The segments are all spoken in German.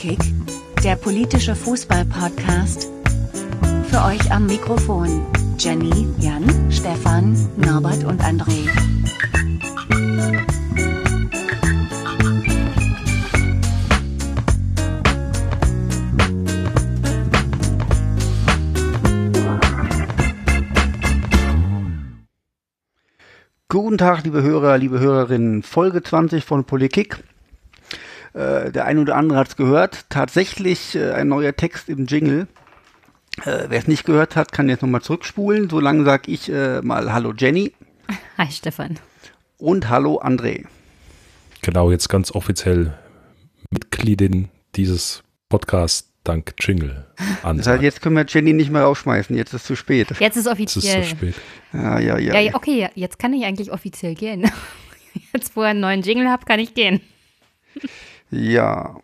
Polikick, der politische Fußball-Podcast. Für euch am Mikrofon Jenny, Jan, Stefan, Norbert und André. Guten Tag, liebe Hörer, liebe Hörerinnen. Folge 20 von Politik. Äh, der eine oder andere hat es gehört. Tatsächlich äh, ein neuer Text im Jingle. Äh, Wer es nicht gehört hat, kann jetzt nochmal zurückspulen. Solange sage ich äh, mal Hallo Jenny Hi Stefan. und Hallo André. Genau, jetzt ganz offiziell Mitgliedin dieses Podcasts dank Jingle. Das heißt, jetzt können wir Jenny nicht mehr rausschmeißen. Jetzt ist es zu spät. Jetzt ist es ist offiziell. zu spät. Ja, ja, ja. Ja, ja, okay, jetzt kann ich eigentlich offiziell gehen. Jetzt, wo ich einen neuen Jingle habe, kann ich gehen. Ja.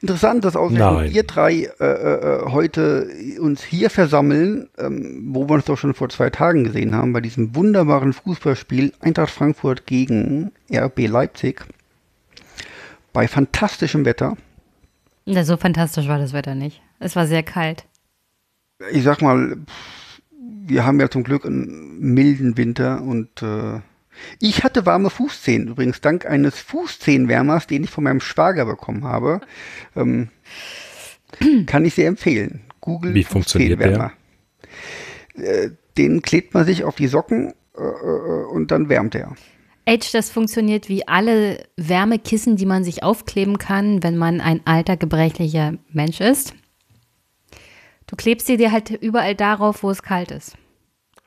Interessant, dass ausgerechnet ihr drei äh, äh, heute uns hier versammeln, ähm, wo wir uns doch schon vor zwei Tagen gesehen haben, bei diesem wunderbaren Fußballspiel Eintracht Frankfurt gegen RB Leipzig. Bei fantastischem Wetter. Na, so fantastisch war das Wetter nicht. Es war sehr kalt. Ich sag mal, wir haben ja zum Glück einen milden Winter und äh, ich hatte warme Fußzehen, übrigens dank eines Fußzehenwärmers, den ich von meinem Schwager bekommen habe. Ähm, kann ich sehr empfehlen. Google Wie funktioniert der? Fußzehenwärmer. Äh, Den klebt man sich auf die Socken äh, äh, und dann wärmt er. Age, das funktioniert wie alle Wärmekissen, die man sich aufkleben kann, wenn man ein alter, gebrechlicher Mensch ist. Du klebst sie dir halt überall darauf, wo es kalt ist.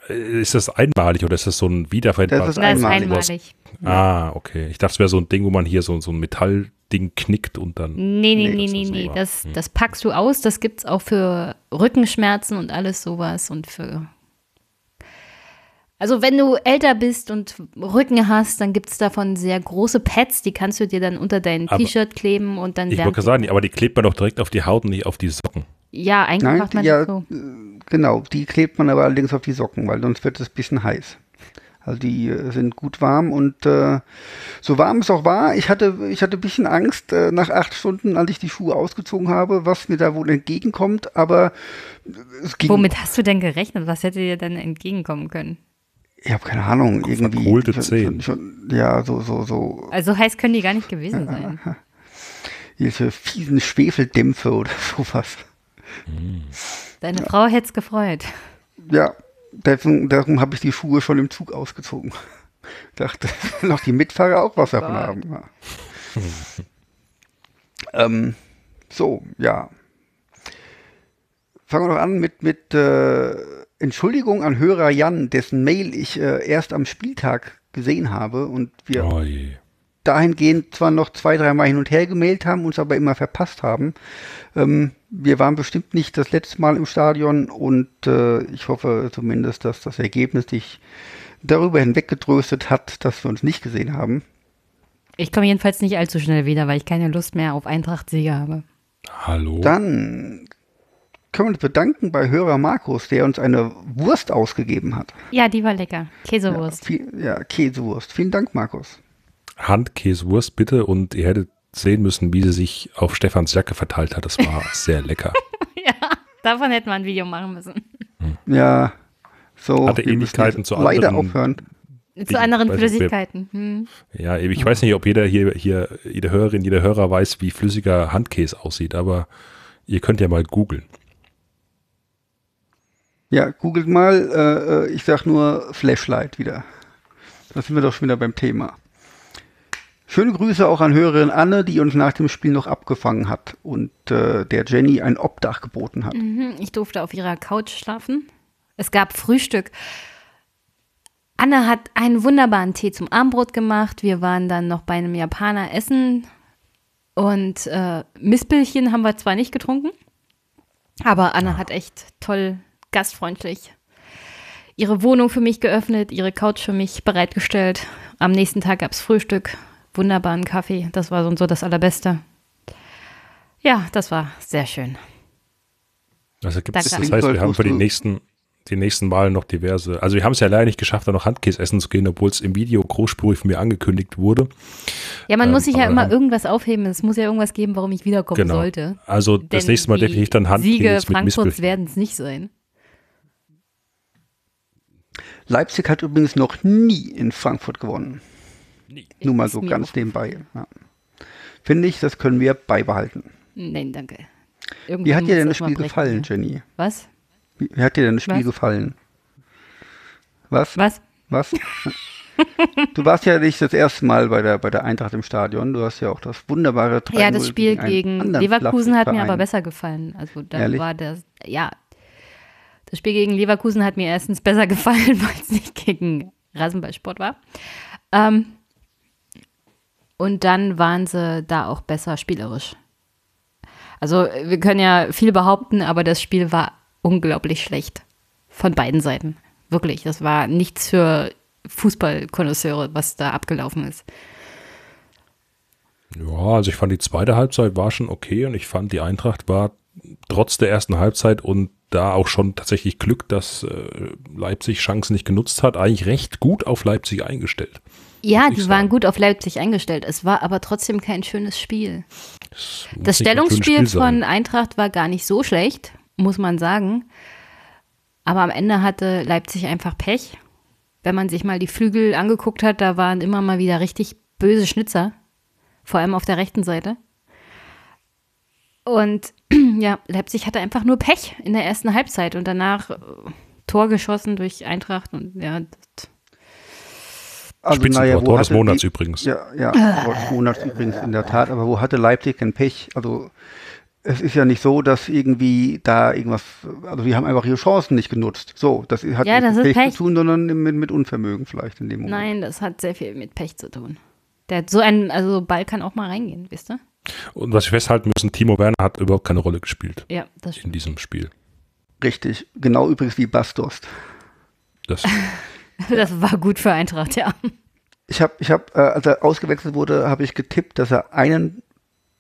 Äh, Ist das einmalig oder ist das so ein wiederverwendbares? Das ist Das ist einmalig. einmalig. Ah, okay. Ich dachte, es wäre so ein Ding, wo man hier so, so ein Metallding knickt und dann. Nee, nee, Nee, nee, das nee, Das, hm. das packst du aus. Das gibt's auch für Rückenschmerzen und alles sowas und für. Also wenn du älter bist und Rücken hast, dann gibt's davon sehr große Pads, die kannst du dir dann unter dein T-Shirt kleben und dann Ich wollte sagen, aber die klebt man doch direkt auf die Haut und nicht auf die Socken. Ja, eigentlich Nein, macht man ja, das so. Genau, die klebt man aber allerdings auf die Socken, weil sonst wird es ein bisschen heiß. Also die äh, sind gut warm und äh, so warm es auch war, ich hatte, ich hatte ein bisschen Angst äh, nach acht Stunden, als ich die Schuhe ausgezogen habe, was mir da wohl entgegenkommt, aber es ging. Womit hast du denn gerechnet? Was hätte dir denn entgegenkommen können? Ich habe keine Ahnung, irgendwie. Verkohlte Zehen. schon, schon, ja, so, so, so, Also heiß können die gar nicht gewesen sein. diese fiesen Schwefeldämpfe oder sowas. Deine Frau hätte es gefreut. Ja, deswegen, darum habe ich die Schuhe schon im Zug ausgezogen. Dachte, noch die Mitfahrer auch was davon haben. Ja. ähm, so, ja. Fangen wir doch an mit, mit äh, Entschuldigung an Hörer Jan, dessen Mail ich äh, erst am Spieltag gesehen habe und wir Oh je. Dahingehend zwar noch zwei, dreimal hin und her gemailt haben, uns aber immer verpasst haben. Ähm, wir waren bestimmt nicht das letzte Mal im Stadion und äh, ich hoffe zumindest, dass das Ergebnis dich darüber hinweggetröstet hat, dass wir uns nicht gesehen haben. Ich komme jedenfalls nicht allzu schnell wieder, weil ich keine Lust mehr auf Eintracht-Siege habe. Hallo. Dann können wir uns bedanken bei Hörer Markus, der uns eine Wurst ausgegeben hat. Ja, die war lecker. Ja, Käsewurst. viel, ja Käsewurst. Vielen Dank, Markus. Handkäsewurst bitte und ihr hättet sehen müssen, wie sie sich auf Stefans Jacke verteilt hat. Das war sehr lecker. Ja, davon hätten wir ein Video machen müssen. Ja, so. Hatte Ähnlichkeiten zu leider anderen- aufhören. Zu anderen wer- Flüssigkeiten. Hm. Ja, ich weiß nicht, ob jeder hier, hier, jede Hörerin, jeder Hörer weiß, wie flüssiger Handkäse aussieht, aber ihr könnt ja mal googeln. Ja, googelt mal. Äh, äh, ich sag nur Flashlight wieder. Da sind wir doch schon wieder beim Thema. Schöne Grüße auch an Hörerin Anne, die uns nach dem Spiel noch abgefangen hat und äh, der Jenny ein Obdach geboten hat. Mhm, Ich durfte auf ihrer Couch schlafen. Es gab Frühstück. Anne hat einen wunderbaren Tee zum Abendbrot gemacht. Wir waren dann noch bei einem Japaner essen. Und äh, Mispelchen haben wir zwar nicht getrunken, aber Anne hat echt toll, gastfreundlich ihre Wohnung für mich geöffnet, ihre Couch für mich bereitgestellt. Am nächsten Tag gab es Frühstück, wunderbaren Kaffee. Das war so und so das Allerbeste. Ja, das war sehr schön. Also gibt es, das heißt, wir haben für die nächsten, die nächsten Male noch diverse. Also wir haben es ja leider nicht geschafft, da noch Handkäse essen zu gehen, obwohl es im Video großspurig von mir angekündigt wurde. Ja, man Ähm, muss sich ja immer irgendwas aufheben. Es muss ja irgendwas geben, warum ich wiederkommen Genau. sollte. Also das Denn nächste Mal definitiv dann Handkäse Siege mit Frankfurts werden es nicht sein. Leipzig hat übrigens noch nie in Frankfurt gewonnen. Nur mal so ganz nebenbei. Ja. Finde ich, das können wir beibehalten. Nein, danke. Wie Irgendwann hat dir denn das Spiel brechen, gefallen, ja. Jenny? Was? Wie, wie hat dir denn das Spiel Was? gefallen? Was? Was? Was? du warst ja nicht das erste Mal bei der, bei der Eintracht im Stadion. Du hast ja auch das wunderbare 3-0 Ja, das Spiel gegen anderen Leverkusen hat mir aber besser gefallen. Also da Ehrlich? war das, ja. Das Spiel gegen Leverkusen hat mir erstens besser gefallen, weil es nicht gegen Rasenballsport war. Ähm, und dann waren sie da auch besser spielerisch. Also wir können ja viel behaupten, aber das Spiel war unglaublich schlecht. Von beiden Seiten. Wirklich. Das war nichts für Fußballkonnoisseure, was da abgelaufen ist. Ja, also ich fand die zweite Halbzeit war schon okay und ich fand die Eintracht war trotz der ersten Halbzeit und da auch schon tatsächlich Glück, dass äh, Leipzig Chancen nicht genutzt hat, eigentlich recht gut auf Leipzig eingestellt. Ja, die waren gut auf Leipzig eingestellt. Es war aber trotzdem kein schönes Spiel. Das, Das Stellungsspiel Spiel von. Eintracht war gar nicht so schlecht, muss man sagen. Aber am Ende hatte Leipzig einfach Pech. Wenn man sich mal die Flügel angeguckt hat, da waren immer mal wieder richtig böse Schnitzer. Vor allem auf der rechten Seite. Und ja, Leipzig hatte einfach nur Pech in der ersten Halbzeit und danach äh, Tor geschossen durch Eintracht und ja, das, Also, Spitzentor, naja, des Monats die- übrigens. Ja, ja, Tor des Monats übrigens in der Tat. Aber wo hatte Leipzig denn Pech? Also es ist ja nicht so, dass irgendwie da irgendwas, also wir haben einfach ihre Chancen nicht genutzt. So, das hat Ja, nicht das mit Pech, Pech. zu tun, sondern mit, mit Unvermögen vielleicht in dem Moment. nein, das hat sehr viel mit Pech zu tun. Der hat so ein, also Ball kann auch mal reingehen, wisst ihr? Und was wir festhalten müssen, Timo Werner hat überhaupt keine Rolle gespielt Ja, das in diesem Spiel. Richtig. Genau übrigens wie Bastos. Das, Das war gut für Eintracht, ja. Ich habe, ich habe, äh, als er ausgewechselt wurde, habe ich getippt, dass er einen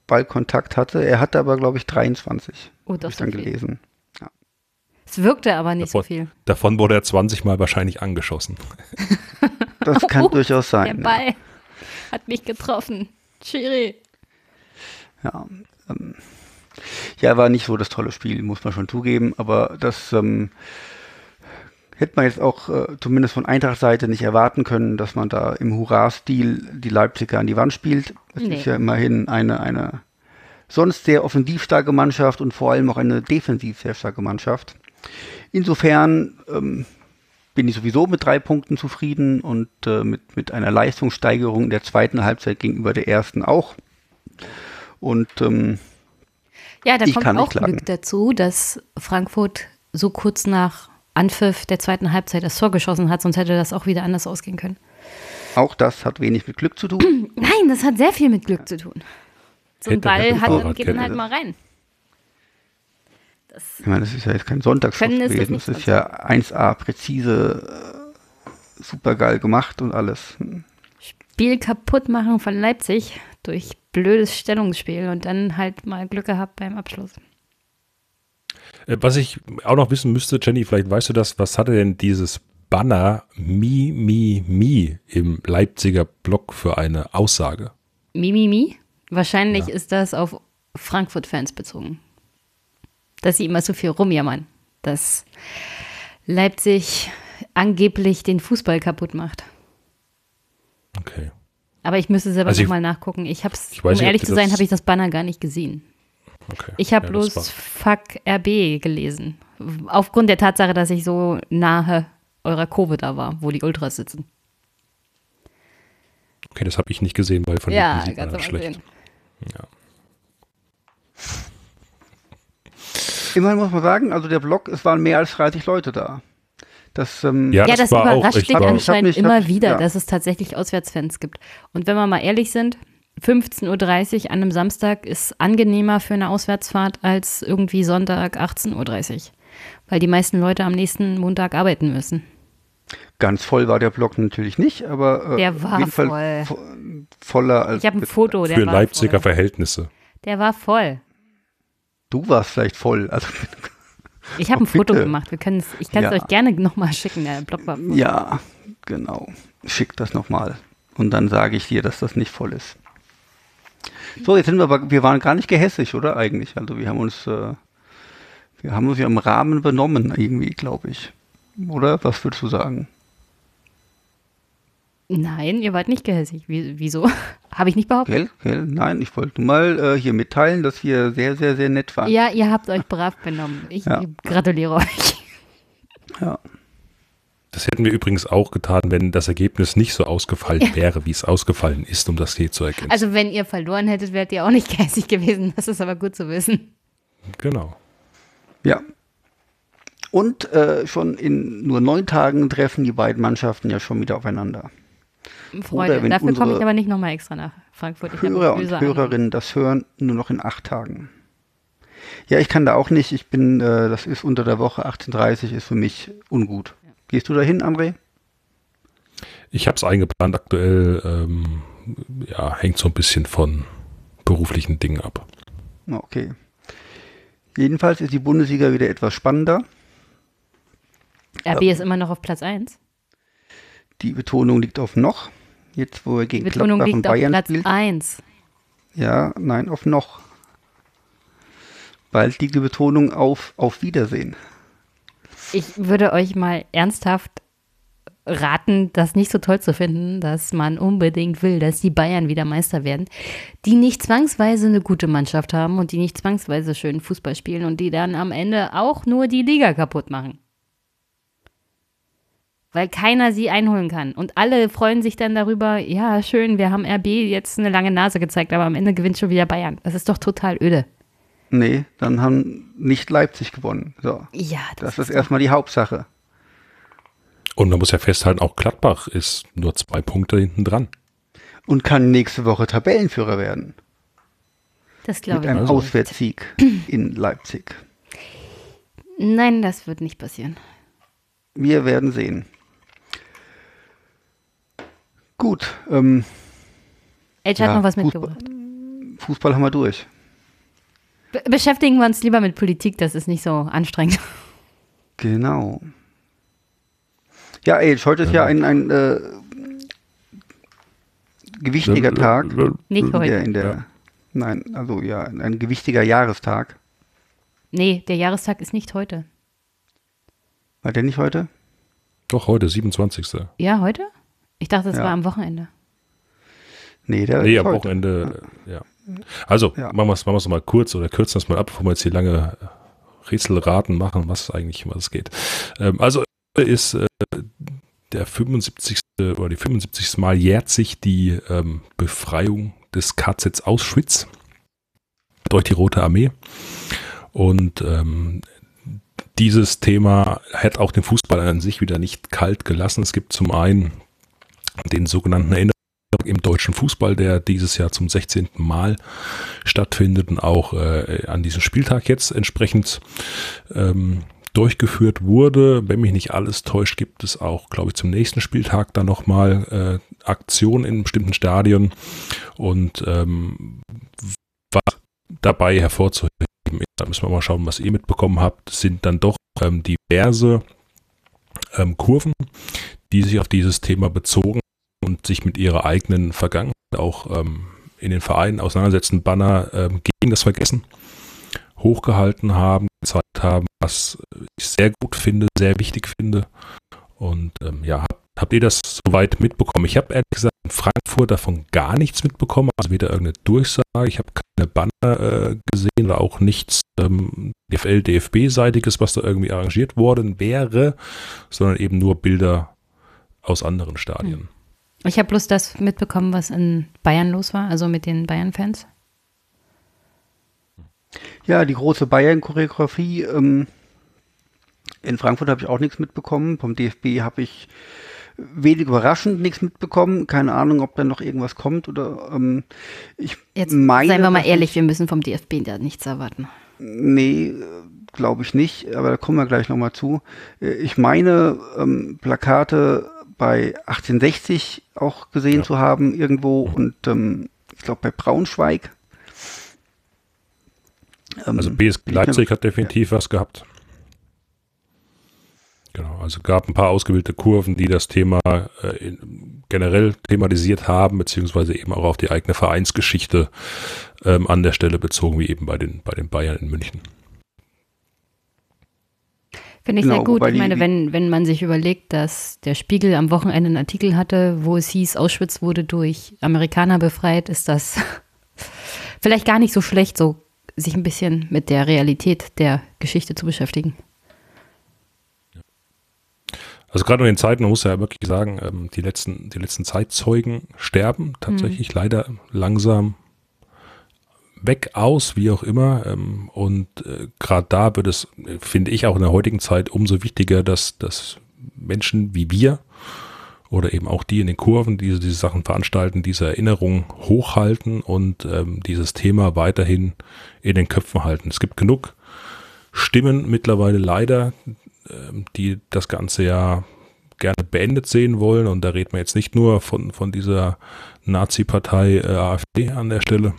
Ballkontakt hatte. Er hatte aber, glaube ich, 23. Oh, Hab das ich dann ist viel. gelesen. Es wirkte aber nicht so davon, viel. davon wurde er 20 Mal wahrscheinlich angeschossen. Das kann Oh, durchaus Der sein. ja. Ball hat mich getroffen. Chiri. Ja, ähm, ja, war nicht so das tolle Spiel, muss man schon zugeben, aber das ähm, hätte man jetzt auch äh, zumindest von Eintracht-Seite nicht erwarten können, dass man da im Hurra-Stil die Leipziger an die Wand spielt. Es Nee. ist ja immerhin eine, eine sonst sehr offensiv starke Mannschaft und vor allem auch eine defensiv sehr starke Mannschaft. Insofern ähm, bin ich sowieso mit drei Punkten zufrieden und äh, mit, mit einer Leistungssteigerung in der zweiten Halbzeit gegenüber der ersten auch. Und ähm, Ja, da kommt auch. Glück dazu, dass Frankfurt so kurz nach Anpfiff der zweiten Halbzeit das Tor geschossen hat, sonst hätte das auch wieder anders ausgehen können. auch das hat wenig mit Glück zu tun. Nein, das hat sehr viel mit Glück zu tun. So ein Ball hat, dann Fahrradkette. geht man halt mal rein. Das, Ich meine, das ist ja jetzt kein Sonntagsschuss das gewesen. nicht Das ist ja 1A präzise, äh, super geil gemacht und alles. Spiel kaputt machen von Leipzig durch blödes Stellungsspiel und dann halt mal Glück gehabt beim Abschluss. Äh, Was ich auch noch wissen müsste, Jenny, vielleicht weißt du das, was hatte denn dieses Banner Mi, Mi, Mi im Leipziger Blog für eine Aussage? Mimimi? Wahrscheinlich ist das auf Frankfurt-Fans bezogen. Dass sie immer so viel rumjammern. Dass Leipzig angeblich den Fußball kaputt macht. Okay. Aber ich müsste selber Also nochmal nachgucken. Ich hab's, Ich weiß um ehrlich zu sein, habe ich das Banner gar nicht gesehen. Okay. Ich habe Ja, das bloß Fuck RB gelesen. Aufgrund der Tatsache, dass ich so nahe eurer Kurve da war, wo die Ultras sitzen. Okay, das habe ich nicht gesehen, weil von ja, hinten sieht man ganz das am schlecht. sehen. Ja. Immerhin muss man sagen, also der Block, es waren mehr als 30 Leute da. Das, ähm, Ja, Ja, das das, war auch überrascht echt dich wahr. Ich hab anscheinend mich- immer hab- wieder, ja. dass es tatsächlich Auswärtsfans gibt. Und wenn wir mal ehrlich sind, 15.30 Uhr an einem Samstag ist angenehmer für eine Auswärtsfahrt als irgendwie Sonntag 18.30 Uhr. Weil die meisten Leute am nächsten Montag arbeiten müssen. ganz voll war der Block natürlich nicht, aber äh, Der war voll. vo voller als Ich habe ein Foto, der Für war Leipziger voll. Verhältnisse. Der war voll. du warst vielleicht voll. Also Ich habe Oh, ein Foto bitte. gemacht. Wir können ich kann es Ja. euch gerne nochmal schicken. Der Blog war voll. Ja, genau. Schick das nochmal. Und dann sage ich dir, dass das nicht voll ist. So, jetzt sind wir aber, wir waren gar nicht gehässig, oder eigentlich? Also wir haben uns, äh, wir haben uns ja im Rahmen benommen, irgendwie, glaube ich. Oder? Was würdest du sagen? Nein, ihr wart nicht gehässig. Wie, wieso? habe ich nicht behauptet. Gell? Gell? Nein, ich wollte nur mal äh, hier mitteilen, dass wir sehr, sehr, sehr nett waren. Ja, ihr habt euch brav benommen. Ich Ja. gratuliere euch. Ja. Das hätten wir übrigens auch getan, wenn das Ergebnis nicht so ausgefallen wäre, wie es ausgefallen ist, um das hier zu ergänzen. Also wenn ihr verloren hättet, wärt ihr auch nicht gehässig gewesen. Das ist aber gut zu wissen. genau. Ja. Und äh, schon in nur neun Tagen treffen die beiden Mannschaften ja schon wieder aufeinander. Freude. wenn Dafür komme ich unsere aber nicht nochmal extra nach Frankfurt. Ich habe Hörer und Hörerinnen das hören nur noch in acht Tagen. Ja, ich kann da auch nicht. Ich bin, äh, das ist unter der Woche 18.30 ist für mich ungut. Gehst du dahin, André? Ich habe es eingeplant aktuell, ähm, ja, hängt so ein bisschen von beruflichen Dingen ab. Okay. Jedenfalls ist die Bundesliga wieder etwas spannender. RB ist immer noch auf Platz 1. Die Betonung liegt auf noch. Jetzt, wo er Die gegen Betonung Gladbach und liegt auf Bayern Platz spielt. 1. Ja, nein, auf noch. Bald liegt die Betonung auf auf Wiedersehen. Ich würde euch mal ernsthaft raten, das nicht so toll zu finden, dass man unbedingt will, dass die Bayern wieder Meister werden, die nicht zwangsweise eine gute Mannschaft haben und die nicht zwangsweise schön Fußball spielen und die dann am Ende auch nur die Liga kaputt machen. Weil keiner sie einholen kann. Und alle freuen sich dann darüber, ja, schön, wir haben RB jetzt eine lange Nase gezeigt, aber am Ende gewinnt schon wieder Bayern. Das ist doch total öde. Nee, dann haben nicht Leipzig gewonnen. So. Ja, Das ist erstmal die Hauptsache. Und man muss ja festhalten, auch Gladbach ist nur zwei Punkte hinten dran. Und kann nächste Woche Tabellenführer werden. das Mit glaube ich einem nicht. Auswärtssieg in Leipzig. Nein, das wird nicht passieren. Wir werden sehen. Gut, ähm, Edge hat Ja, noch was Fußball. mitgebracht. Fußball haben wir durch. Be beschäftigen wir uns lieber mit Politik, das ist nicht so anstrengend. Genau. Ja, ey, heute ist ja ein, ein äh, gewichtiger Tag. Nicht der, heute. in der, Ja. Nein, also ja, ein gewichtiger Jahrestag. Nee, der Jahrestag ist nicht heute. War der nicht heute? Doch, heute, 27. Ja, heute? Ich dachte, es Ja. war am Wochenende. Nee, der Nee, ist am heute. Wochenende, äh, ja. Also, Ja. machen wir es machen wir's mal kurz oder kürzen das mal ab, bevor wir jetzt hier lange Rätselraten machen, was eigentlich, was es geht. Ähm, also, ist äh, der 75. oder die 75. Mal jährt sich die ähm, Befreiung des KZs Auschwitz durch die Rote Armee. Und ähm, dieses Thema hat auch den Fußball an sich wieder nicht kalt gelassen. Es gibt zum einen den sogenannten im deutschen Fußball, der dieses Jahr zum 16. Mal stattfindet und auch äh, an diesem Spieltag jetzt entsprechend ähm, durchgeführt wurde. Wenn mich nicht alles täuscht, gibt es auch, glaube ich, zum nächsten Spieltag dann nochmal äh, Aktionen in bestimmten Stadien und ähm, was dabei hervorzuheben ist, da müssen wir mal schauen, was ihr mitbekommen habt, sind dann doch ähm, diverse ähm, Kurven, die sich auf dieses Thema bezogen und sich mit ihrer eigenen Vergangenheit auch ähm, in den Vereinen auseinandersetzen, Banner ähm, gegen das Vergessen hochgehalten haben, gezeigt haben, was ich sehr gut finde, sehr wichtig finde. Und ähm, ja, habt, ihr das soweit mitbekommen? Ich habe ehrlich gesagt in Frankfurt davon gar nichts mitbekommen, also weder irgendeine Durchsage, ich habe keine Banner äh, gesehen oder auch nichts ähm, DFL, DFB-seitiges, was da irgendwie arrangiert worden wäre, sondern eben nur Bilder aus anderen Stadien. Ich habe bloß das mitbekommen, was in Bayern los war, also mit den Bayern-Fans. Ja, die große Bayern-Choreografie. Ähm, in Frankfurt habe ich auch nichts mitbekommen. Vom DFB habe ich wenig überraschend nichts mitbekommen. Keine Ahnung, ob da noch irgendwas kommt oder ähm, ich Jetzt meine, seien wir mal ehrlich, wir müssen vom DFB da nichts erwarten. Nee, glaube ich nicht, aber da kommen wir gleich nochmal zu. Äh, Ich meine, ähm, Plakate bei 1860 auch gesehen Ja. zu haben irgendwo und ähm, ich glaube bei Braunschweig. Ähm, Also BSG Leipzig hat definitiv was gehabt. Genau, also gab ein paar ausgewählte Kurven, die das Thema äh, generell thematisiert haben, beziehungsweise eben auch auf die eigene Vereinsgeschichte ähm, an der Stelle bezogen, wie eben bei den, bei den Bayern in München. Finde ich genau, sehr gut. Ich meine, wenn, wenn man sich überlegt, dass der Spiegel am Wochenende einen Artikel hatte, wo es hieß, Auschwitz wurde durch Amerikaner befreit, ist das vielleicht gar nicht so schlecht, so sich ein bisschen mit der Realität der Geschichte zu beschäftigen. Also gerade in den Zeiten, man muss ja wirklich sagen, ähm, die letzten, die letzten Zeitzeugen sterben tatsächlich mhm. leider langsam weg aus, wie auch immer. Ähm, und äh, gerade da wird es, finde ich, auch in der heutigen Zeit umso wichtiger, dass, dass Menschen wie wir oder eben auch die in den Kurven, die diese Sachen veranstalten, diese Erinnerung hochhalten und ähm, dieses Thema weiterhin in den Köpfen halten. Es gibt genug Stimmen mittlerweile leider, ähm, die das Ganze ja gerne beendet sehen wollen. Und da reden wir jetzt nicht nur von, von dieser Nazi-Partei äh, AfD an der Stelle,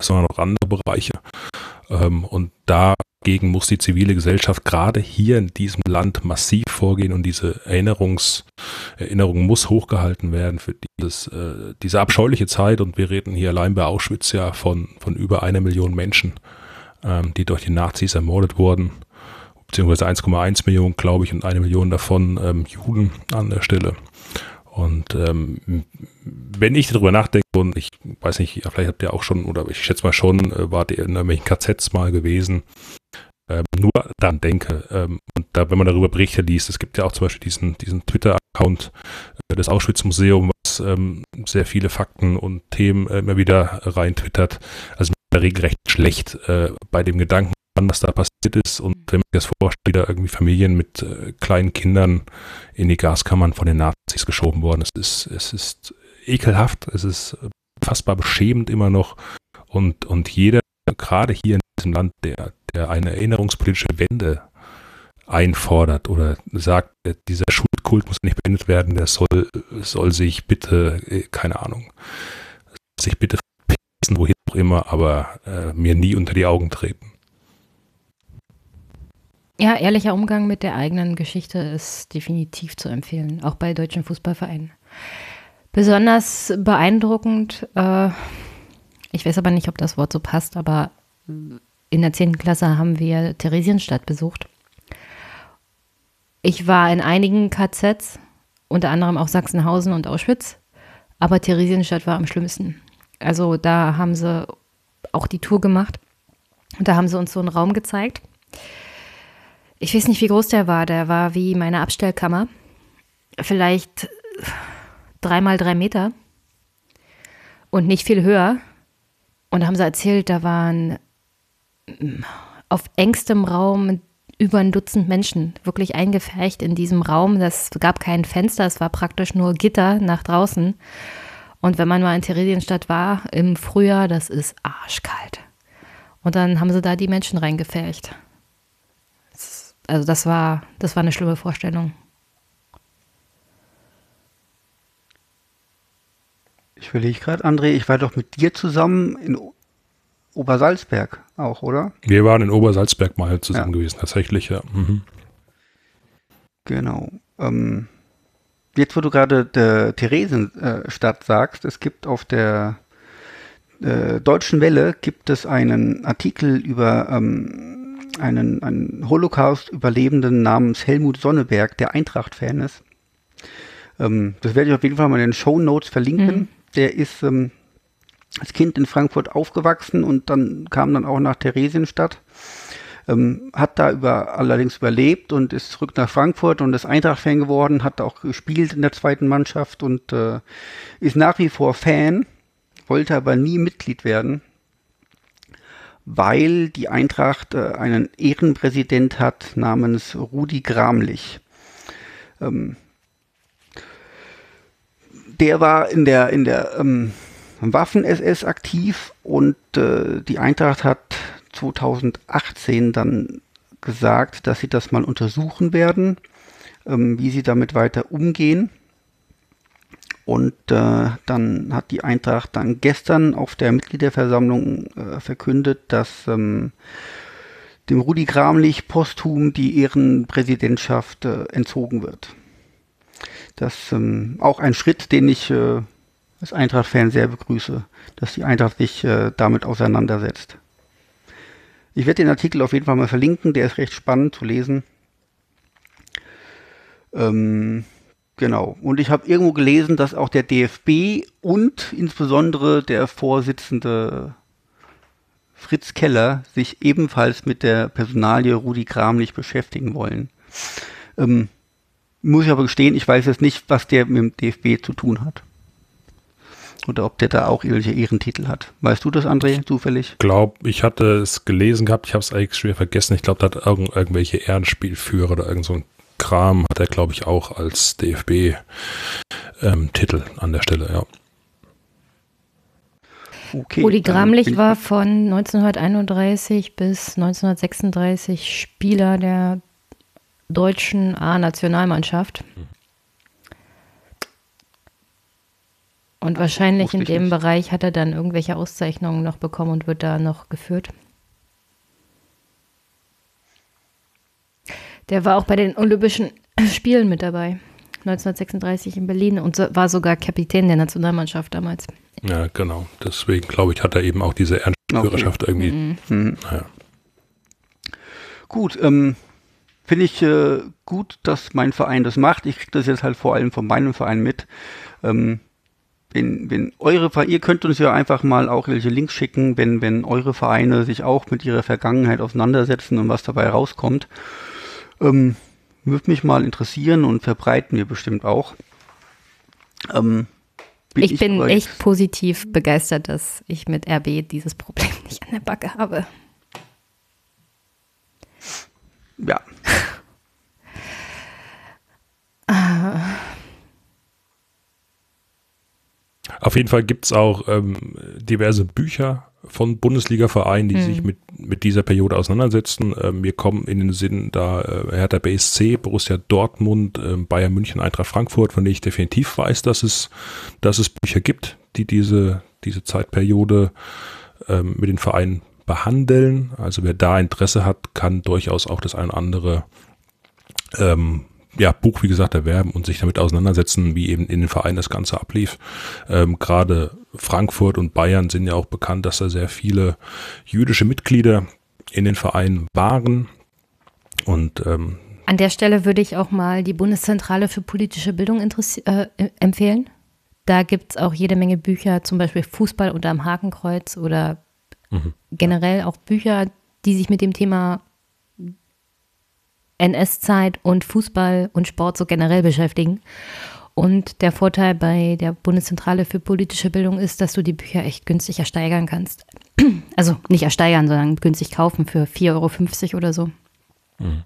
sondern auch andere Bereiche. Ähm, und dagegen muss die zivile Gesellschaft gerade hier in diesem Land massiv vorgehen und diese Erinnerungs, Erinnerung muss hochgehalten werden für dieses, äh, diese abscheuliche Zeit. Und wir reden hier allein bei Auschwitz ja von, von über einer Million Menschen, ähm, die durch die Nazis ermordet wurden beziehungsweise 1,1 Millionen, glaube ich, und eine Million davon ähm, Juden an der Stelle. Und ähm, wenn ich darüber nachdenke, und ich weiß nicht, vielleicht habt ihr auch schon, oder ich schätze mal schon, äh, wart ihr in irgendwelchen KZs mal gewesen, ähm, nur dann denke, ähm, und da, wenn man darüber Berichte liest, es gibt ja auch zum Beispiel diesen, diesen Twitter-Account äh, des Auschwitz-Museums, was ähm, sehr viele Fakten und Themen äh, immer wieder rein twittert. Also in der Regel recht schlecht äh, bei dem Gedanken, was da passiert ist. Und wenn man sich das vorstellt, da irgendwie Familien mit äh, kleinen Kindern in die Gaskammern von den Nazis geschoben worden. Es ist, es ist ekelhaft, es ist fassbar beschämend immer noch. Und, und jeder, gerade hier in diesem Land, der, der eine erinnerungspolitische Wende einfordert oder sagt, äh, dieser Schuldkult muss nicht beendet werden, der soll, soll sich bitte, äh, keine Ahnung, sich bitte verpissen, wohin auch immer, aber äh, mir nie unter die Augen treten. Ja, ehrlicher Umgang mit der eigenen Geschichte ist definitiv zu empfehlen, auch bei deutschen Fußballvereinen. Besonders beeindruckend, äh, ich weiß aber nicht, ob das Wort so passt, aber in der 10. Klasse haben wir Theresienstadt besucht. Ich war in einigen KZs, unter anderem auch Sachsenhausen und Auschwitz, aber Theresienstadt war am schlimmsten. Also da haben sie auch die Tour gemacht und da haben sie uns so einen Raum gezeigt ich weiß nicht, wie groß der war. Der war wie meine Abstellkammer. Vielleicht dreimal drei Meter und nicht viel höher. Und da haben sie erzählt, da waren auf engstem Raum über ein Dutzend Menschen wirklich eingefärcht in diesem Raum. Es gab kein Fenster, es war praktisch nur Gitter nach draußen. Und wenn man mal in Theresienstadt war im Frühjahr, das ist arschkalt. Und dann haben sie da die Menschen reingefärcht also das war, das war eine schlimme Vorstellung. Ich überlege gerade, André, ich war doch mit dir zusammen in Obersalzberg auch, oder? Wir waren in Obersalzberg mal zusammen ja. gewesen, tatsächlich, ja. Mhm. Genau. Ähm, jetzt, wo du gerade der Theresienstadt sagst, es gibt auf der äh, Deutschen Welle gibt es einen Artikel über ähm, einen, einen Holocaust-Überlebenden namens Helmut Sonneberg, der Eintracht-Fan ist. Ähm, das werde ich auf jeden Fall mal in den Show Notes verlinken. Mhm. Der ist ähm, als Kind in Frankfurt aufgewachsen und dann kam dann auch nach Theresienstadt. Ähm, hat da über, allerdings überlebt und ist zurück nach Frankfurt und ist Eintracht-Fan geworden, hat auch gespielt in der zweiten Mannschaft und äh, ist nach wie vor Fan, wollte aber nie Mitglied werden weil die Eintracht äh, einen Ehrenpräsident hat namens Rudi Gramlich. Ähm, der war in der, in der ähm, Waffen-SS aktiv und äh, die Eintracht hat 2018 dann gesagt, dass sie das mal untersuchen werden, ähm, wie sie damit weiter umgehen. Und äh, dann hat die Eintracht dann gestern auf der Mitgliederversammlung äh, verkündet, dass ähm, dem Rudi Gramlich posthum die Ehrenpräsidentschaft äh, entzogen wird. Das ähm, auch ein Schritt, den ich äh, als Eintracht-Fan sehr begrüße, dass die Eintracht sich äh, damit auseinandersetzt. Ich werde den Artikel auf jeden Fall mal verlinken, der ist recht spannend zu lesen. Ähm, genau. Und ich habe irgendwo gelesen, dass auch der DFB und insbesondere der Vorsitzende Fritz Keller sich ebenfalls mit der Personalie Rudi Kramlich beschäftigen wollen. Ähm, muss ich aber gestehen, ich weiß jetzt nicht, was der mit dem DFB zu tun hat. Oder ob der da auch irgendwelche Ehrentitel hat. Weißt du das, André, zufällig? Ich glaube, ich hatte es gelesen gehabt, ich habe es eigentlich schwer vergessen. Ich glaube, da hat irgend, irgendwelche Ehrenspielführer oder irgend so ein Kram hat er, glaube ich, auch als DFB-Titel ähm, an der Stelle, ja. Okay, Uli Gramlich war von 1931 bis 1936 Spieler der deutschen A-Nationalmannschaft. Und wahrscheinlich in dem nicht. Bereich hat er dann irgendwelche Auszeichnungen noch bekommen und wird da noch geführt. Der war auch bei den Olympischen Spielen mit dabei. 1936 in Berlin und so, war sogar Kapitän der Nationalmannschaft damals. Ja, genau. Deswegen glaube ich, hat er eben auch diese Ernstführerschaft okay. irgendwie. Mhm. Mhm. Naja. Gut, ähm, finde ich äh, gut, dass mein Verein das macht. Ich kriege das jetzt halt vor allem von meinem Verein mit. Ähm, wenn, wenn eure ihr könnt uns ja einfach mal auch welche Links schicken, wenn, wenn eure Vereine sich auch mit ihrer Vergangenheit auseinandersetzen und was dabei rauskommt. Ähm, würde mich mal interessieren und verbreiten wir bestimmt auch. Ähm, bin ich, ich bin echt positiv begeistert, dass ich mit RB dieses Problem nicht an der Backe habe. Ja. Auf jeden Fall gibt es auch ähm, diverse Bücher von Bundesliga-Vereinen, die mhm. sich mit, mit dieser Periode auseinandersetzen. Ähm, wir kommen in den Sinn da äh, Hertha BSC, Borussia Dortmund, äh, Bayern München, Eintracht Frankfurt, von denen ich definitiv weiß, dass es, dass es Bücher gibt, die diese, diese Zeitperiode ähm, mit den Vereinen behandeln. Also wer da Interesse hat, kann durchaus auch das ein oder andere ähm, ja, Buch, wie gesagt, erwerben und sich damit auseinandersetzen, wie eben in den Vereinen das Ganze ablief. Ähm, Gerade Frankfurt und Bayern sind ja auch bekannt, dass da sehr viele jüdische Mitglieder in den Vereinen waren. Und ähm, an der Stelle würde ich auch mal die Bundeszentrale für politische Bildung äh, empfehlen. Da gibt es auch jede Menge Bücher, zum Beispiel Fußball unter dem Hakenkreuz oder mhm. generell auch Bücher, die sich mit dem Thema NS-Zeit und Fußball und Sport so generell beschäftigen. Und der Vorteil bei der Bundeszentrale für politische Bildung ist, dass du die Bücher echt günstig ersteigern kannst. Also nicht ersteigern, sondern günstig kaufen für 4,50 Euro oder so. Mhm.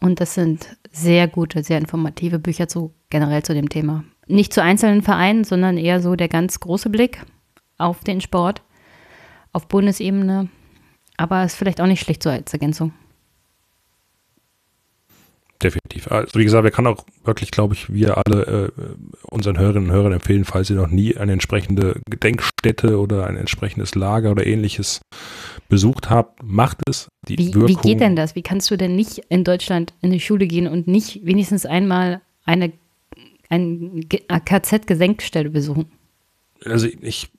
Und das sind sehr gute, sehr informative Bücher zu generell zu dem Thema. Nicht zu einzelnen Vereinen, sondern eher so der ganz große Blick auf den Sport auf Bundesebene. Aber ist vielleicht auch nicht schlecht so als Ergänzung definitiv. Also wie gesagt, wir können auch wirklich, glaube ich, wir alle äh, unseren Hörerinnen und Hörern empfehlen, falls ihr noch nie eine entsprechende Gedenkstätte oder ein entsprechendes Lager oder ähnliches besucht habt, macht es. Die wie, Wirkung, wie geht denn das? Wie kannst du denn nicht in Deutschland in die Schule gehen und nicht wenigstens einmal eine ein KZ-Gesenkstelle besuchen? Also ich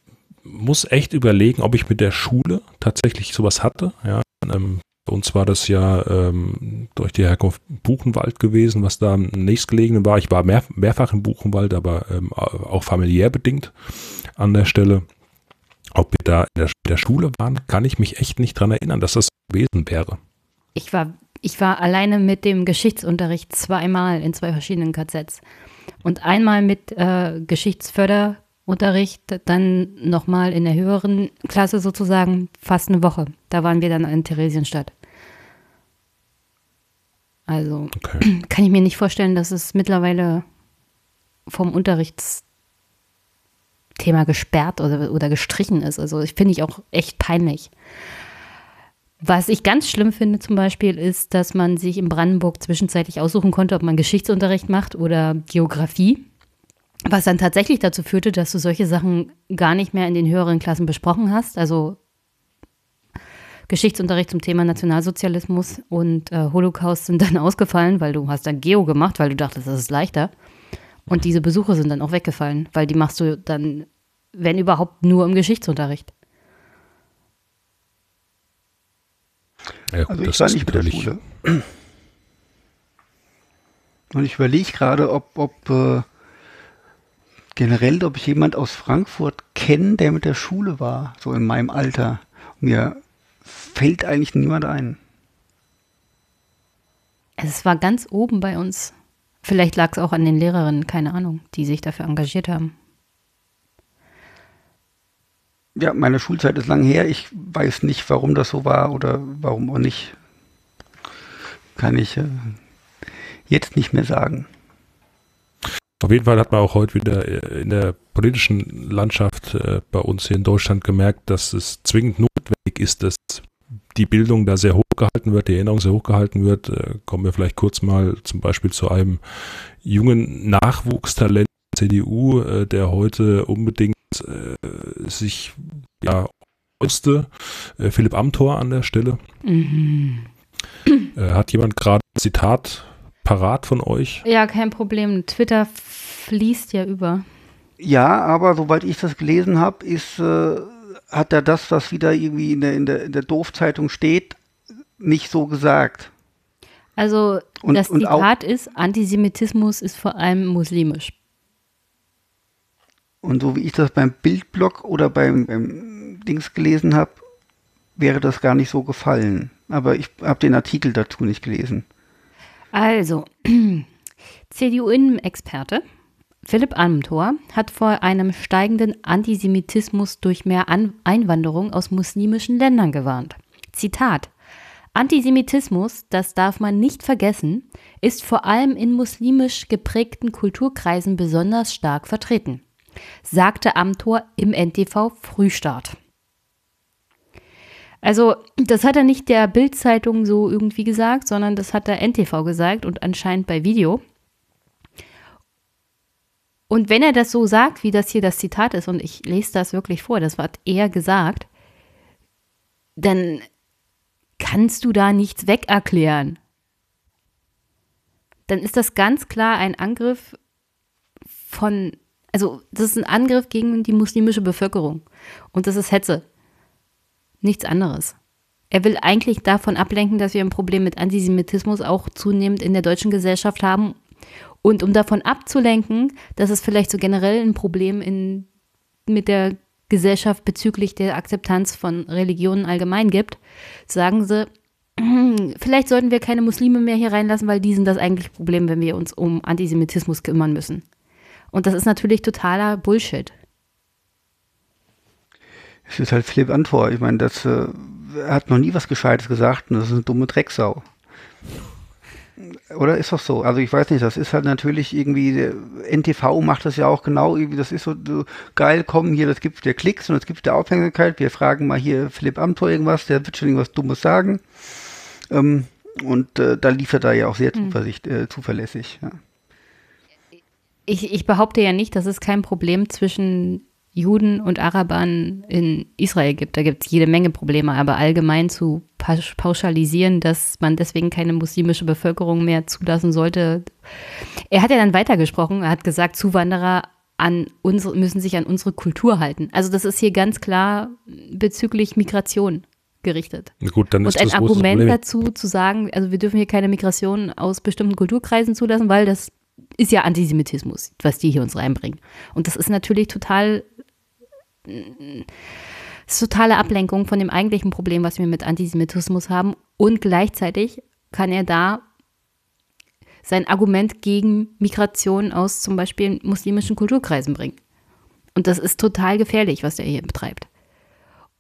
muss echt überlegen, ob ich mit der Schule tatsächlich sowas hatte. Ja, ähm, bei uns war das ja ähm, durch die Herkunft Buchenwald gewesen, was da am nächstgelegenen war. Ich war mehr, mehrfach im Buchenwald, aber ähm, auch familiär bedingt an der Stelle. Ob wir da in der, der, Schule waren, kann ich mich echt nicht dran erinnern, dass das gewesen wäre. Ich war, ich war alleine mit dem Geschichtsunterricht zweimal in zwei verschiedenen KZs. Und einmal mit äh, Geschichtsförder Unterricht dann nochmal in der höheren Klasse sozusagen fast eine Woche. Da waren wir dann in Theresienstadt. Also okay. kann ich mir nicht vorstellen, dass es mittlerweile vom Unterrichtsthema gesperrt oder, oder gestrichen ist. Also ich finde ich auch echt peinlich. Was ich ganz schlimm finde zum Beispiel ist, dass man sich in Brandenburg zwischenzeitlich aussuchen konnte, ob man Geschichtsunterricht macht oder Geografie. Was dann tatsächlich dazu führte, dass du solche Sachen gar nicht mehr in den höheren Klassen besprochen hast. Also Geschichtsunterricht zum Thema Nationalsozialismus und äh, Holocaust sind dann ausgefallen, weil du hast dann Geo gemacht, weil du dachtest, das ist leichter. Und diese Besuche sind dann auch weggefallen, weil die machst du dann, wenn überhaupt, nur im Geschichtsunterricht. Ja, gut, also ich war nicht mit der Schule. Und ich überlege gerade, ob, ob äh, generell, ob ich jemand aus Frankfurt kenne, der mit der Schule war, so in meinem Alter. Mir fällt eigentlich niemand ein. Es war ganz oben bei uns. Vielleicht lag es auch an den Lehrerinnen, keine Ahnung, die sich dafür engagiert haben. Ja, meine Schulzeit ist lang her. Ich weiß nicht, warum das so war oder warum auch nicht. Kann ich äh, jetzt nicht mehr sagen. Auf jeden Fall hat man auch heute wieder äh, in der politischen Landschaft äh, bei uns hier in Deutschland gemerkt, dass es zwingend notwendig ist, dass die Bildung da sehr hoch gehalten wird, die Erinnerung sehr hoch gehalten wird. Äh, kommen wir vielleicht kurz mal zum Beispiel zu einem jungen Nachwuchstalent der CDU, äh, der heute unbedingt sich ja musste. Philipp Amthor an der Stelle. Mhm. Hat jemand gerade ein Zitat parat von euch? Ja, kein Problem. Twitter fließt ja über. Ja, aber soweit ich das gelesen habe, ist äh, hat er das, was wieder irgendwie in der, in der, in der Doof-Zeitung steht, nicht so gesagt. Also und, das Zitat ist, Antisemitismus ist vor allem muslimisch. Und so wie ich das beim Bildblog oder beim, beim Dings gelesen habe, wäre das gar nicht so gefallen. Aber ich habe den Artikel dazu nicht gelesen. Also, CDU-Innenexperte Philipp Amthor hat vor einem steigenden Antisemitismus durch mehr An Einwanderung aus muslimischen Ländern gewarnt. Zitat Antisemitismus, das darf man nicht vergessen, ist vor allem in muslimisch geprägten Kulturkreisen besonders stark vertreten sagte Amtor im NTV Frühstart. Also, das hat er nicht der Bild-Zeitung so irgendwie gesagt, sondern das hat der NTV gesagt und anscheinend bei Video. Und wenn er das so sagt, wie das hier das Zitat ist, und ich lese das wirklich vor, das hat er gesagt, dann kannst du da nichts wegerklären. Dann ist das ganz klar ein Angriff von also das ist ein Angriff gegen die muslimische Bevölkerung. Und das ist Hetze. Nichts anderes. Er will eigentlich davon ablenken, dass wir ein Problem mit Antisemitismus auch zunehmend in der deutschen Gesellschaft haben. Und um davon abzulenken, dass es vielleicht so generell ein Problem in, mit der Gesellschaft bezüglich der Akzeptanz von Religionen allgemein gibt, sagen sie, vielleicht sollten wir keine Muslime mehr hier reinlassen, weil die sind das eigentliche Problem, wenn wir uns um Antisemitismus kümmern müssen. Und das ist natürlich totaler Bullshit. Es ist halt Philipp Antor. Ich meine, das äh, hat noch nie was Gescheites gesagt und das ist eine dumme Drecksau. Oder ist doch so? Also ich weiß nicht, das ist halt natürlich irgendwie, NTV macht das ja auch genau, irgendwie, das ist so, so geil, komm hier, das gibt der Klicks und das gibt der Aufmerksamkeit, wir fragen mal hier Philipp Amthor irgendwas, der wird schon irgendwas Dummes sagen. Ähm, und äh, da liefert er ja auch sehr mhm. äh, zuverlässig. Ja ich, ich behaupte ja nicht, dass es kein Problem zwischen Juden und Arabern in Israel gibt. Da gibt es jede Menge Probleme, aber allgemein zu pauschalisieren, dass man deswegen keine muslimische Bevölkerung mehr zulassen sollte. Er hat ja dann weitergesprochen, er hat gesagt, Zuwanderer an unsere, müssen sich an unsere Kultur halten. Also das ist hier ganz klar bezüglich Migration gerichtet. Gut, dann ist und ein Argument dazu zu sagen, also wir dürfen hier keine Migration aus bestimmten Kulturkreisen zulassen, weil das ist ja Antisemitismus, was die hier uns reinbringen. Und das ist natürlich total, ist totale Ablenkung von dem eigentlichen Problem, was wir mit Antisemitismus haben. Und gleichzeitig kann er da sein Argument gegen Migration aus zum Beispiel muslimischen Kulturkreisen bringen. Und das ist total gefährlich, was er hier betreibt.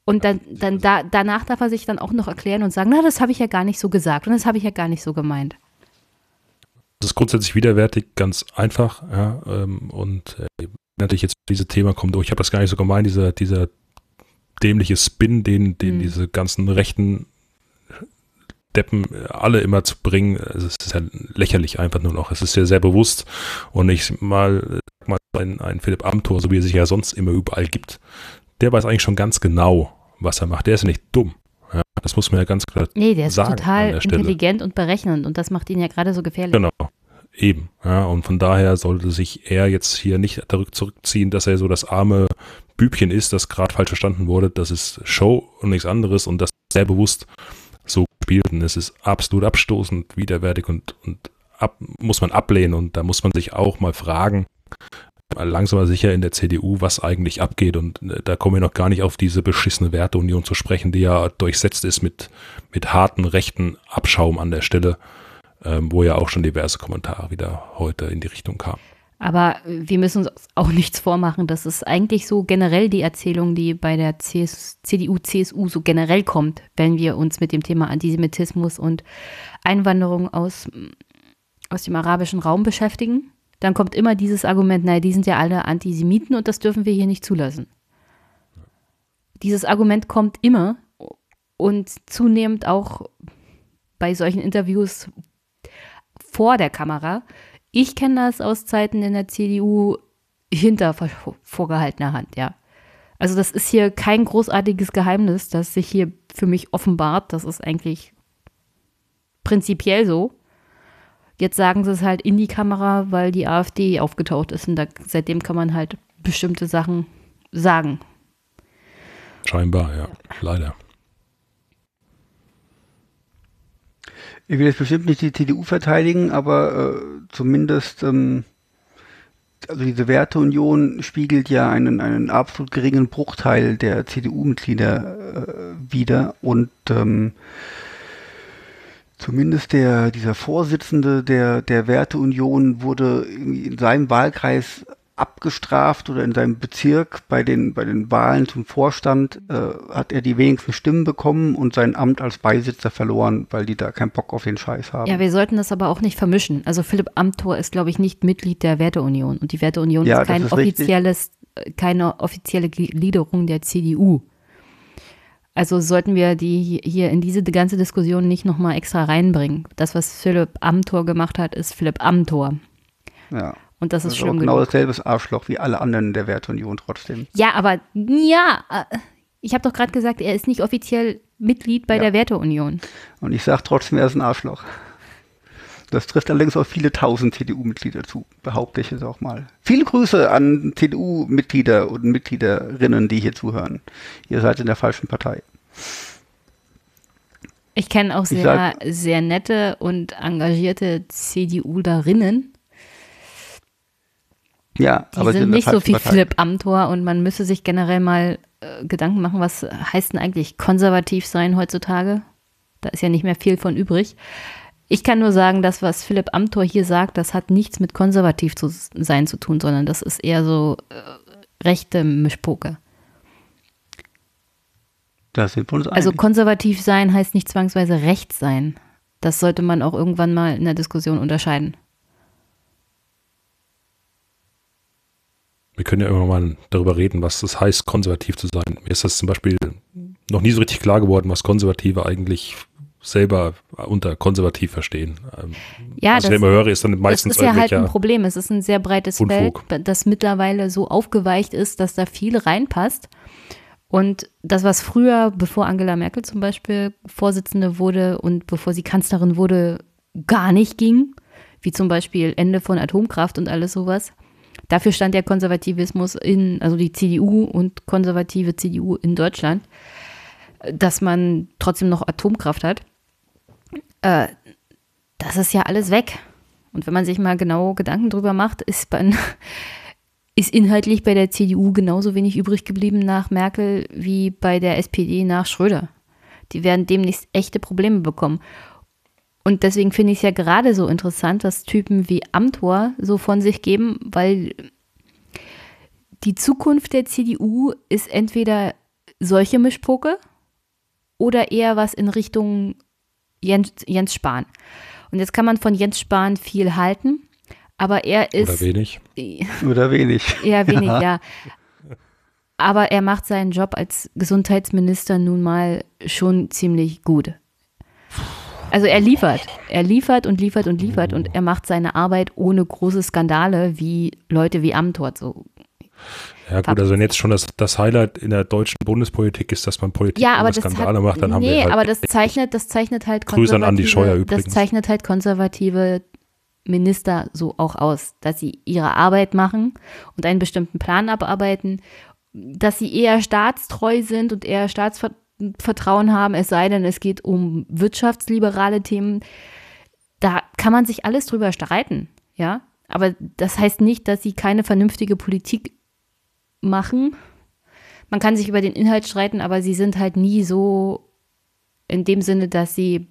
Und dann, dann da, danach darf er sich dann auch noch erklären und sagen, na, das habe ich ja gar nicht so gesagt und das habe ich ja gar nicht so gemeint. Das ist grundsätzlich widerwärtig, ganz einfach. Ja, ähm, und äh, natürlich jetzt dieses Thema kommt, oh, ich habe das gar nicht so gemeint, dieser, dieser dämliche Spin, den, den mhm. diese ganzen rechten Deppen äh, alle immer zu bringen, also es ist ja lächerlich einfach nur noch. Es ist ja sehr bewusst und ich mal, mal ein, ein Philipp Amthor, so wie er sich ja sonst immer überall gibt, der weiß eigentlich schon ganz genau, was er macht. Der ist ja nicht dumm. Ja, Das muss man ja ganz klar Nee, der ist sagen total der Stelle. intelligent und berechnend und das macht ihn ja gerade so gefährlich. Genau. Eben. Ja, und von daher sollte sich er jetzt hier nicht zurück- zurückziehen, dass er so das arme Bübchen ist, das gerade falsch verstanden wurde. Das ist Show und nichts anderes und das sehr bewusst so gespielt. Und es ist absolut abstoßend, widerwärtig und, und ab, muss man ablehnen. Und da muss man sich auch mal fragen, langsam aber sicher in der CDU, was eigentlich abgeht. Und äh, da kommen wir noch gar nicht auf diese beschissene Werteunion zu sprechen, die ja durchsetzt ist mit, mit harten rechten Abschaum an der Stelle ähm, wo ja auch schon diverse Kommentare wieder heute in die Richtung kamen. Aber wir müssen uns auch nichts vormachen. Das ist eigentlich so generell die Erzählung, die bei der CS CDU, CSU so generell kommt, wenn wir uns mit dem Thema Antisemitismus und Einwanderung aus, aus dem arabischen Raum beschäftigen. Dann kommt immer dieses Argument, naja, die sind ja alle Antisemiten und das dürfen wir hier nicht zulassen. Dieses Argument kommt immer und zunehmend auch bei solchen Interviews vor der Kamera. Ich kenne das aus Zeiten in der CDU hinter vor- vorgehaltener Hand, ja. Also das ist hier kein großartiges Geheimnis, das sich hier für mich offenbart. Das ist eigentlich prinzipiell so. Jetzt sagen sie es halt in die Kamera, weil die AfD aufgetaucht ist und da, seitdem kann man halt bestimmte Sachen sagen. Scheinbar, ja. Leider. Ich will jetzt bestimmt nicht die CDU verteidigen, aber äh, zumindest, ähm, also diese Werteunion spiegelt ja einen, einen absolut geringen Bruchteil der CDU-Mitglieder äh, wider und ähm, zumindest der, dieser Vorsitzende der, der Werteunion wurde in seinem Wahlkreis abgestraft oder in seinem Bezirk bei den, bei den Wahlen zum Vorstand äh, hat er die wenigsten Stimmen bekommen und sein Amt als Beisitzer verloren, weil die da keinen Bock auf den Scheiß haben. Ja, wir sollten das aber auch nicht vermischen. Also Philipp Amthor ist, glaube ich, nicht Mitglied der Werteunion und die Werteunion Ja, ist kein ist richtig. offizielles, äh, keine offizielle Gliederung der CDU. Also sollten wir die hier in diese ganze Diskussion nicht nochmal extra reinbringen. Das, was Philipp Amthor gemacht hat, ist Philipp Amthor. ja. Und das ist Das ist schlimm auch genau dasselbe Arschloch wie alle anderen der Werteunion trotzdem. Ja, aber ja, äh, ich habe doch gerade gesagt, er ist nicht offiziell Mitglied bei Ja. der Werteunion. Und ich sage trotzdem, er ist ein Arschloch. Das trifft allerdings auch viele tausend CDU-Mitglieder zu, behaupte ich jetzt auch mal. Viele Grüße an CDU-Mitglieder und Mitgliederinnen, die hier zuhören. Ihr seid in der falschen Partei. Ich kenne auch sehr, sag- sehr nette und engagierte CDU-Lerinnen. Ja, Die aber sind in der nicht so Partei. Philipp Amthor und man müsse sich generell mal äh, Gedanken machen, was heißt denn eigentlich konservativ sein heutzutage? Da ist ja nicht mehr viel von übrig. Ich kann nur sagen, das, was Philipp Amthor hier sagt, das hat nichts mit konservativ zu sein zu tun, sondern das ist eher so äh, rechte Mischpoke. Da sind wir uns Also einig. konservativ sein heißt nicht zwangsweise rechts sein. Das sollte man auch irgendwann mal in der Diskussion unterscheiden. Wir können ja immer mal darüber reden, was das heißt, konservativ zu sein. Mir ist das zum Beispiel noch nie so richtig klar geworden, was Konservative eigentlich selber unter konservativ verstehen. Ähm, Ja, was ich das- immer höre, ist dann Das meistens ist ja halt ein Problem. Es ist ein sehr breites Unfug. Feld, das mittlerweile so aufgeweicht ist, dass da viel reinpasst. Und das, was früher, bevor Angela Merkel zum Beispiel Vorsitzende wurde und bevor sie Kanzlerin wurde, gar nicht ging, wie zum Beispiel Ende von Atomkraft und alles sowas. Dafür stand der Konservativismus in, also die CDU und konservative CDU in Deutschland, dass man trotzdem noch Atomkraft hat. Äh, das ist ja alles weg. Und wenn man sich mal genau Gedanken drüber macht, ist, bei, ist inhaltlich bei der CDU genauso wenig übrig geblieben nach Merkel wie bei der SPD nach Schröder. Die werden demnächst echte Probleme bekommen. Und deswegen finde ich es ja gerade so interessant, was Typen wie Amthor so von sich geben, weil die Zukunft der CDU ist entweder solche Mischpoke oder eher was in Richtung Jens, Jens Spahn. Und jetzt kann man von Jens Spahn viel halten, aber er oder ist wenig. Oder wenig. eher wenig, ja. Aber er macht seinen Job als Gesundheitsminister nun mal schon ziemlich gut. Also er liefert, er liefert und liefert und liefert und er macht seine Arbeit ohne große Skandale wie Leute wie Amthor so Ja gut, also wenn jetzt schon das, das Highlight in der deutschen Bundespolitik ist, dass man Politik Ja, aber Skandale hat, macht, dann haben nee, wir halt aber das zeichnet, das zeichnet halt Grüße an Andi Scheuer konservative, das übrigens. zeichnet halt konservative Minister so auch aus, dass sie ihre Arbeit machen und einen bestimmten Plan abarbeiten, dass sie eher staatstreu sind und eher Staatsvertrauen haben, es sei denn, es geht um wirtschaftsliberale Themen. Da kann man sich alles drüber streiten, ja. Aber das heißt nicht, dass sie keine vernünftige Politik machen. Man kann sich über den Inhalt streiten, aber sie sind halt nie so in dem Sinne, dass sie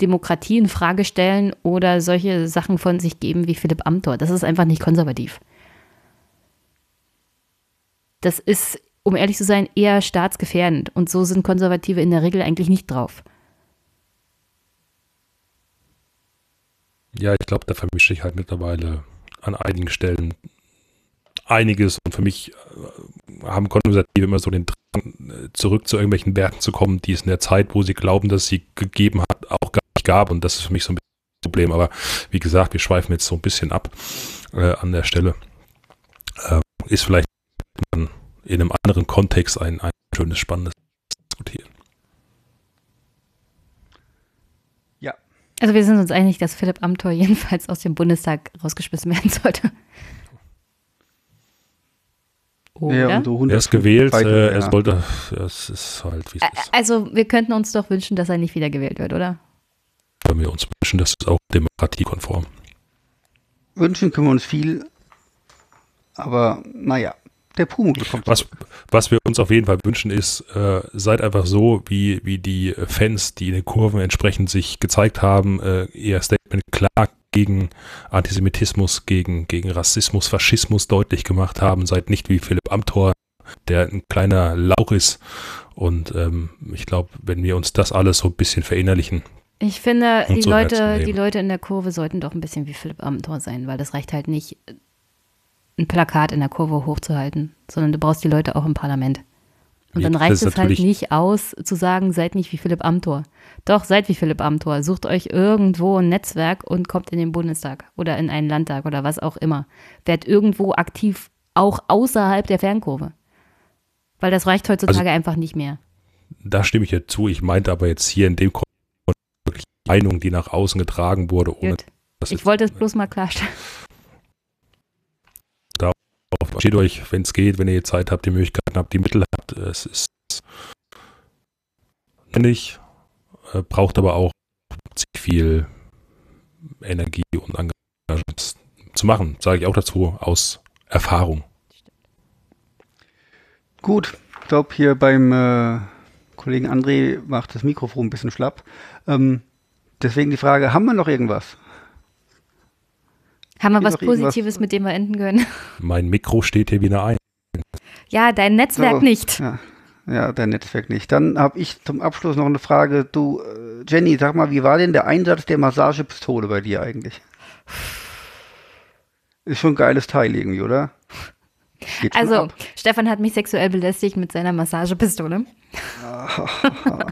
Demokratie in Frage stellen oder solche Sachen von sich geben wie Philipp Amthor. Das ist einfach nicht konservativ. Das ist, um ehrlich zu sein, eher staatsgefährdend. Und so sind Konservative in der Regel eigentlich nicht drauf. Ja, ich glaube, da vermische ich halt mittlerweile an einigen Stellen einiges und für mich äh, haben Konservative immer so den Drang, äh, zurück zu irgendwelchen Werten zu kommen, die es in der Zeit, wo sie glauben, dass sie gegeben hat, auch gar gab und das ist für mich so ein bisschen das Problem. Aber wie gesagt, wir schweifen jetzt so ein bisschen ab äh, an der Stelle. Äh, ist vielleicht in einem anderen Kontext ein, ein schönes, spannendes Diskutieren. Also wir sind uns einig, dass Philipp Amthor jedenfalls aus dem Bundestag rausgeschmissen werden sollte. Oder? Ja, Er ist 105 gewählt, äh, ja. er sollte, es ist halt, wie es ist. Also wir könnten uns doch wünschen, dass er nicht wieder gewählt wird, oder? Wenn wir uns wünschen, das ist auch demokratiekonform. Wünschen können wir uns viel, aber naja, der Pumuckl kommt Was, was wir uns auf jeden Fall wünschen, ist, äh, seid einfach so, wie, wie die Fans, die in den Kurven entsprechend sich gezeigt haben, äh, ihr Statement klar gegen Antisemitismus, gegen, gegen Rassismus, Faschismus deutlich gemacht haben. Seid nicht wie Philipp Amthor, der ein kleiner Lauch ist. Und ähm, ich glaube, wenn wir uns das alles so ein bisschen verinnerlichen, Ich finde, Und die Herzen Leute, die Leute in der Kurve sollten doch ein bisschen wie Philipp Amthor sein, weil das reicht halt nicht, ein Plakat in der Kurve hochzuhalten, sondern du brauchst die Leute auch im Parlament. Und dann reicht es halt nicht aus, zu sagen, seid nicht wie Philipp Amthor. Doch, seid wie Philipp Amthor. Sucht euch irgendwo ein Netzwerk und kommt in den Bundestag oder in einen Landtag oder was auch immer. Werdet irgendwo aktiv, auch außerhalb der Fernkurve. Weil das reicht heutzutage Also einfach nicht mehr. da stimme ich ja zu. Ich meinte aber jetzt hier in dem Meinung, die nach außen getragen wurde, ohne Ich wollte es bloß mal klarstellen. Steht euch, wenn es geht, wenn ihr Zeit habt, die Möglichkeiten habt, die Mittel habt. Es ist notwendig, äh, braucht aber auch ziemlich viel Energie und Engagement zu machen, sage ich auch dazu aus Erfahrung. Gut, ich glaube hier beim äh, Kollegen André macht das Mikrofon ein bisschen schlapp. Ähm, deswegen die Frage, haben wir noch irgendwas? Haben wir Gibt was noch irgendwas- Positives, mit dem wir enden können? Mein Mikro steht hier wieder ein. Ja, dein Netzwerk So. nicht. Ja, ja dein Netzwerk nicht. Dann habe ich zum Abschluss noch eine Frage. Du, äh, Jenny, sag mal, wie war denn der Einsatz der Massagepistole bei dir eigentlich? Ist schon ein geiles Teil irgendwie, oder? Geht Also. Stefan hat mich sexuell belästigt mit seiner Massagepistole.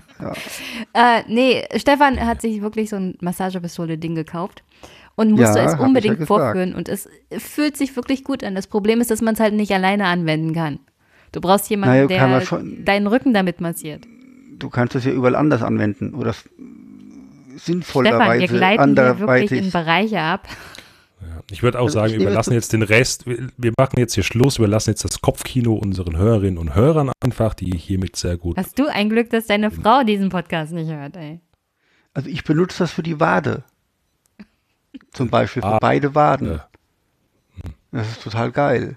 äh, nee, Stefan hat sich wirklich so ein Massagepistole-Ding gekauft und musste Ja, es ja unbedingt gesagt. vorführen. Und es fühlt sich wirklich gut an. Das Problem ist, dass man es halt nicht alleine anwenden kann. Du brauchst jemanden, Naja, der deinen Rücken damit massiert. Du kannst das ja überall anders anwenden oder s- Stefan, wir sinnvollerweise gleiten hier wirklich in anderweitig. Bereiche ab. Ja, ich würde auch Also sagen, nehme überlassen jetzt den Rest, wir wir machen jetzt hier Schluss, überlassen jetzt das Kopfkino unseren Hörerinnen und Hörern einfach, die hiermit sehr gut. Hast du ein Glück, dass deine Frau diesen Podcast nicht hört, ey. Also ich benutze das für die Wade. Zum Beispiel für Ah, beide Waden. Ja. Das ist total geil.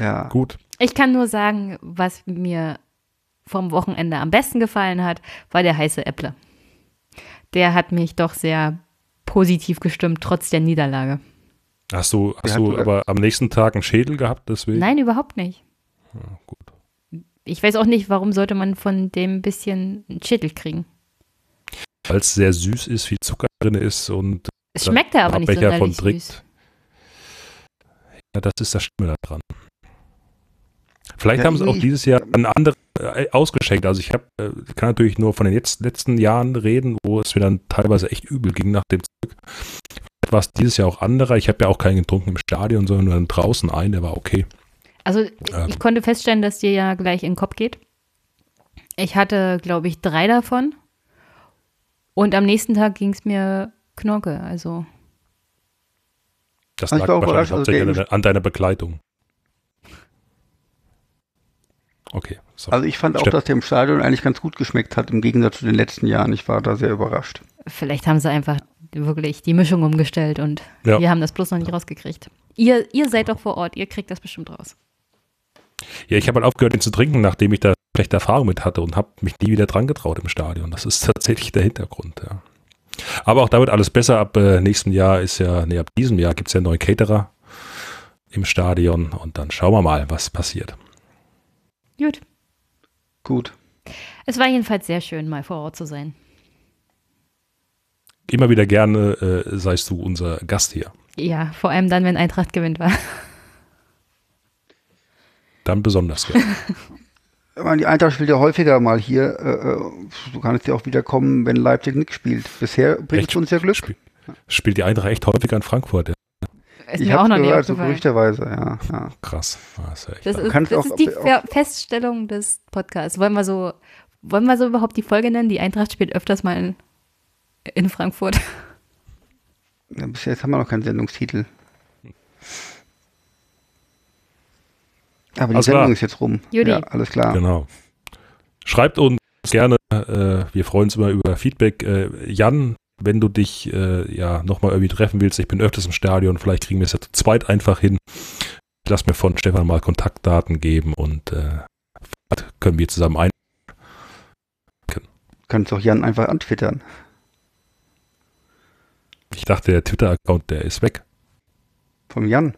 Ja. Gut. Ich kann nur sagen, was mir vom Wochenende am besten gefallen hat, war der heiße Äpple. Der hat mich doch sehr positiv gestimmt, trotz der Niederlage. Hast du, hast Ja, du du- aber am nächsten Tag einen Schädel gehabt, deswegen? Nein, überhaupt nicht. gut. Ich weiß auch nicht, warum sollte man von dem bisschen einen Schädel kriegen. Weil es sehr süß ist, viel Zucker drin ist und Es schmeckt ja aber nicht Abbecher von trinkt. süß. Ja, das ist das Schlimme daran. Vielleicht Ja, haben sie auch dieses Jahr ein anderes äh, ausgeschenkt. Also ich habe, äh, kann natürlich nur von den jetzt, letzten Jahren reden, wo es mir dann teilweise echt übel ging nach dem Zeug. Vielleicht war es dieses Jahr auch anderer. Ich habe ja auch keinen getrunken im Stadion, sondern nur draußen ein, der war okay. Also Ähm. ich konnte feststellen, dass dir ja gleich in den Kopf geht. Ich hatte, glaube ich, drei davon. Und am nächsten Tag ging es mir Knorke. Also Das ich lag wahrscheinlich also hauptsächlich der an, an deiner Begleitung. Okay. So. Also ich fand auch, Steff- dass der im Stadion eigentlich ganz gut geschmeckt hat, im Gegensatz zu den letzten Jahren. Ich war da sehr überrascht. vielleicht haben sie einfach wirklich die Mischung umgestellt und Ja. wir haben das bloß noch nicht rausgekriegt. Ihr, ihr seid doch vor Ort, ihr kriegt das bestimmt raus. Ja, ich habe halt aufgehört, ihn zu trinken, nachdem ich da schlechte Erfahrung mit hatte und habe mich nie wieder dran getraut im Stadion. Das ist tatsächlich der Hintergrund, ja. Aber auch da wird alles besser. Ab äh, nächsten Jahr ist ja, nee, ab diesem Jahr gibt es ja neue Caterer im Stadion und dann schauen wir mal, was passiert. Gut. Gut. Es war jedenfalls sehr schön, mal vor Ort zu sein. Immer wieder gerne äh, seist du unser Gast hier. Ja, vor allem dann, wenn Eintracht gewinnt war. Dann besonders gerne. Ich meine, die Eintracht spielt ja häufiger mal hier. Äh, äh, du kannst ja auch wieder kommen, wenn Leipzig nicht spielt. Bisher bringt es uns ja Glück. Spiel, spielt die Eintracht echt häufiger in Frankfurt. Ja. Ist ich mir auch noch gehört, so aufgefallen. gerüchteweise, ja. ja. Krass. Das wahr. ist, das auch- ist die auch- Ver Feststellung des Podcasts. Wollen wir so, wollen wir so überhaupt die Folge nennen? Die Eintracht spielt öfters mal in, in Frankfurt. Ja, Bis jetzt haben wir noch keinen Sendungstitel. Aber die Alles Sendung klar. ist jetzt rum. Judy. Ja, alles klar. Genau. Schreibt uns gerne, äh, wir freuen uns immer über Feedback. Äh, Jan, wenn du dich äh, ja nochmal irgendwie treffen willst, ich bin öfters im Stadion, vielleicht kriegen wir es ja zu zweit einfach hin. Lass mir von Stefan mal Kontaktdaten geben und äh, können wir zusammen ein. Kannst auch Jan einfach antwittern. Ich dachte, der Twitter-Account, der ist weg. Vom Jan.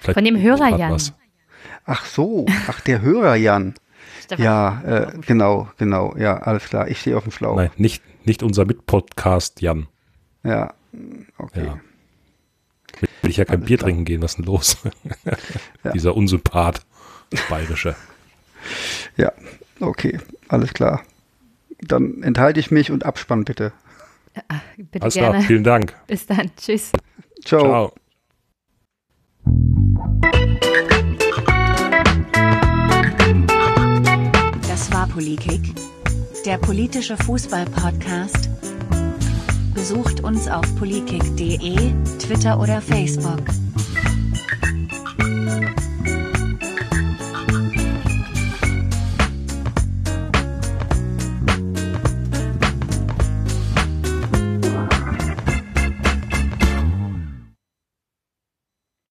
Vielleicht Von dem Hörer Jan. was. Ach so, ach der Hörer Jan. Stefan, Ja, äh, genau, genau. Ja, alles klar. Ich stehe auf dem Schlauch. Nein, nicht, nicht unser Mitpodcast Jan. Ja, okay. Ja. Will ich ja kein Alles Bier klar. trinken gehen, was ist denn los? Ja. Dieser Unsympath, bayerische. Ja, okay, alles klar. Dann enthalte ich mich und Abspann bitte. bitte Alles gerne. klar, vielen Dank. Bis dann. Tschüss. Ciao. Ciao. Das war Polikick, der politische Fußball-Podcast. Besucht uns auf polikick.de, Twitter oder Facebook.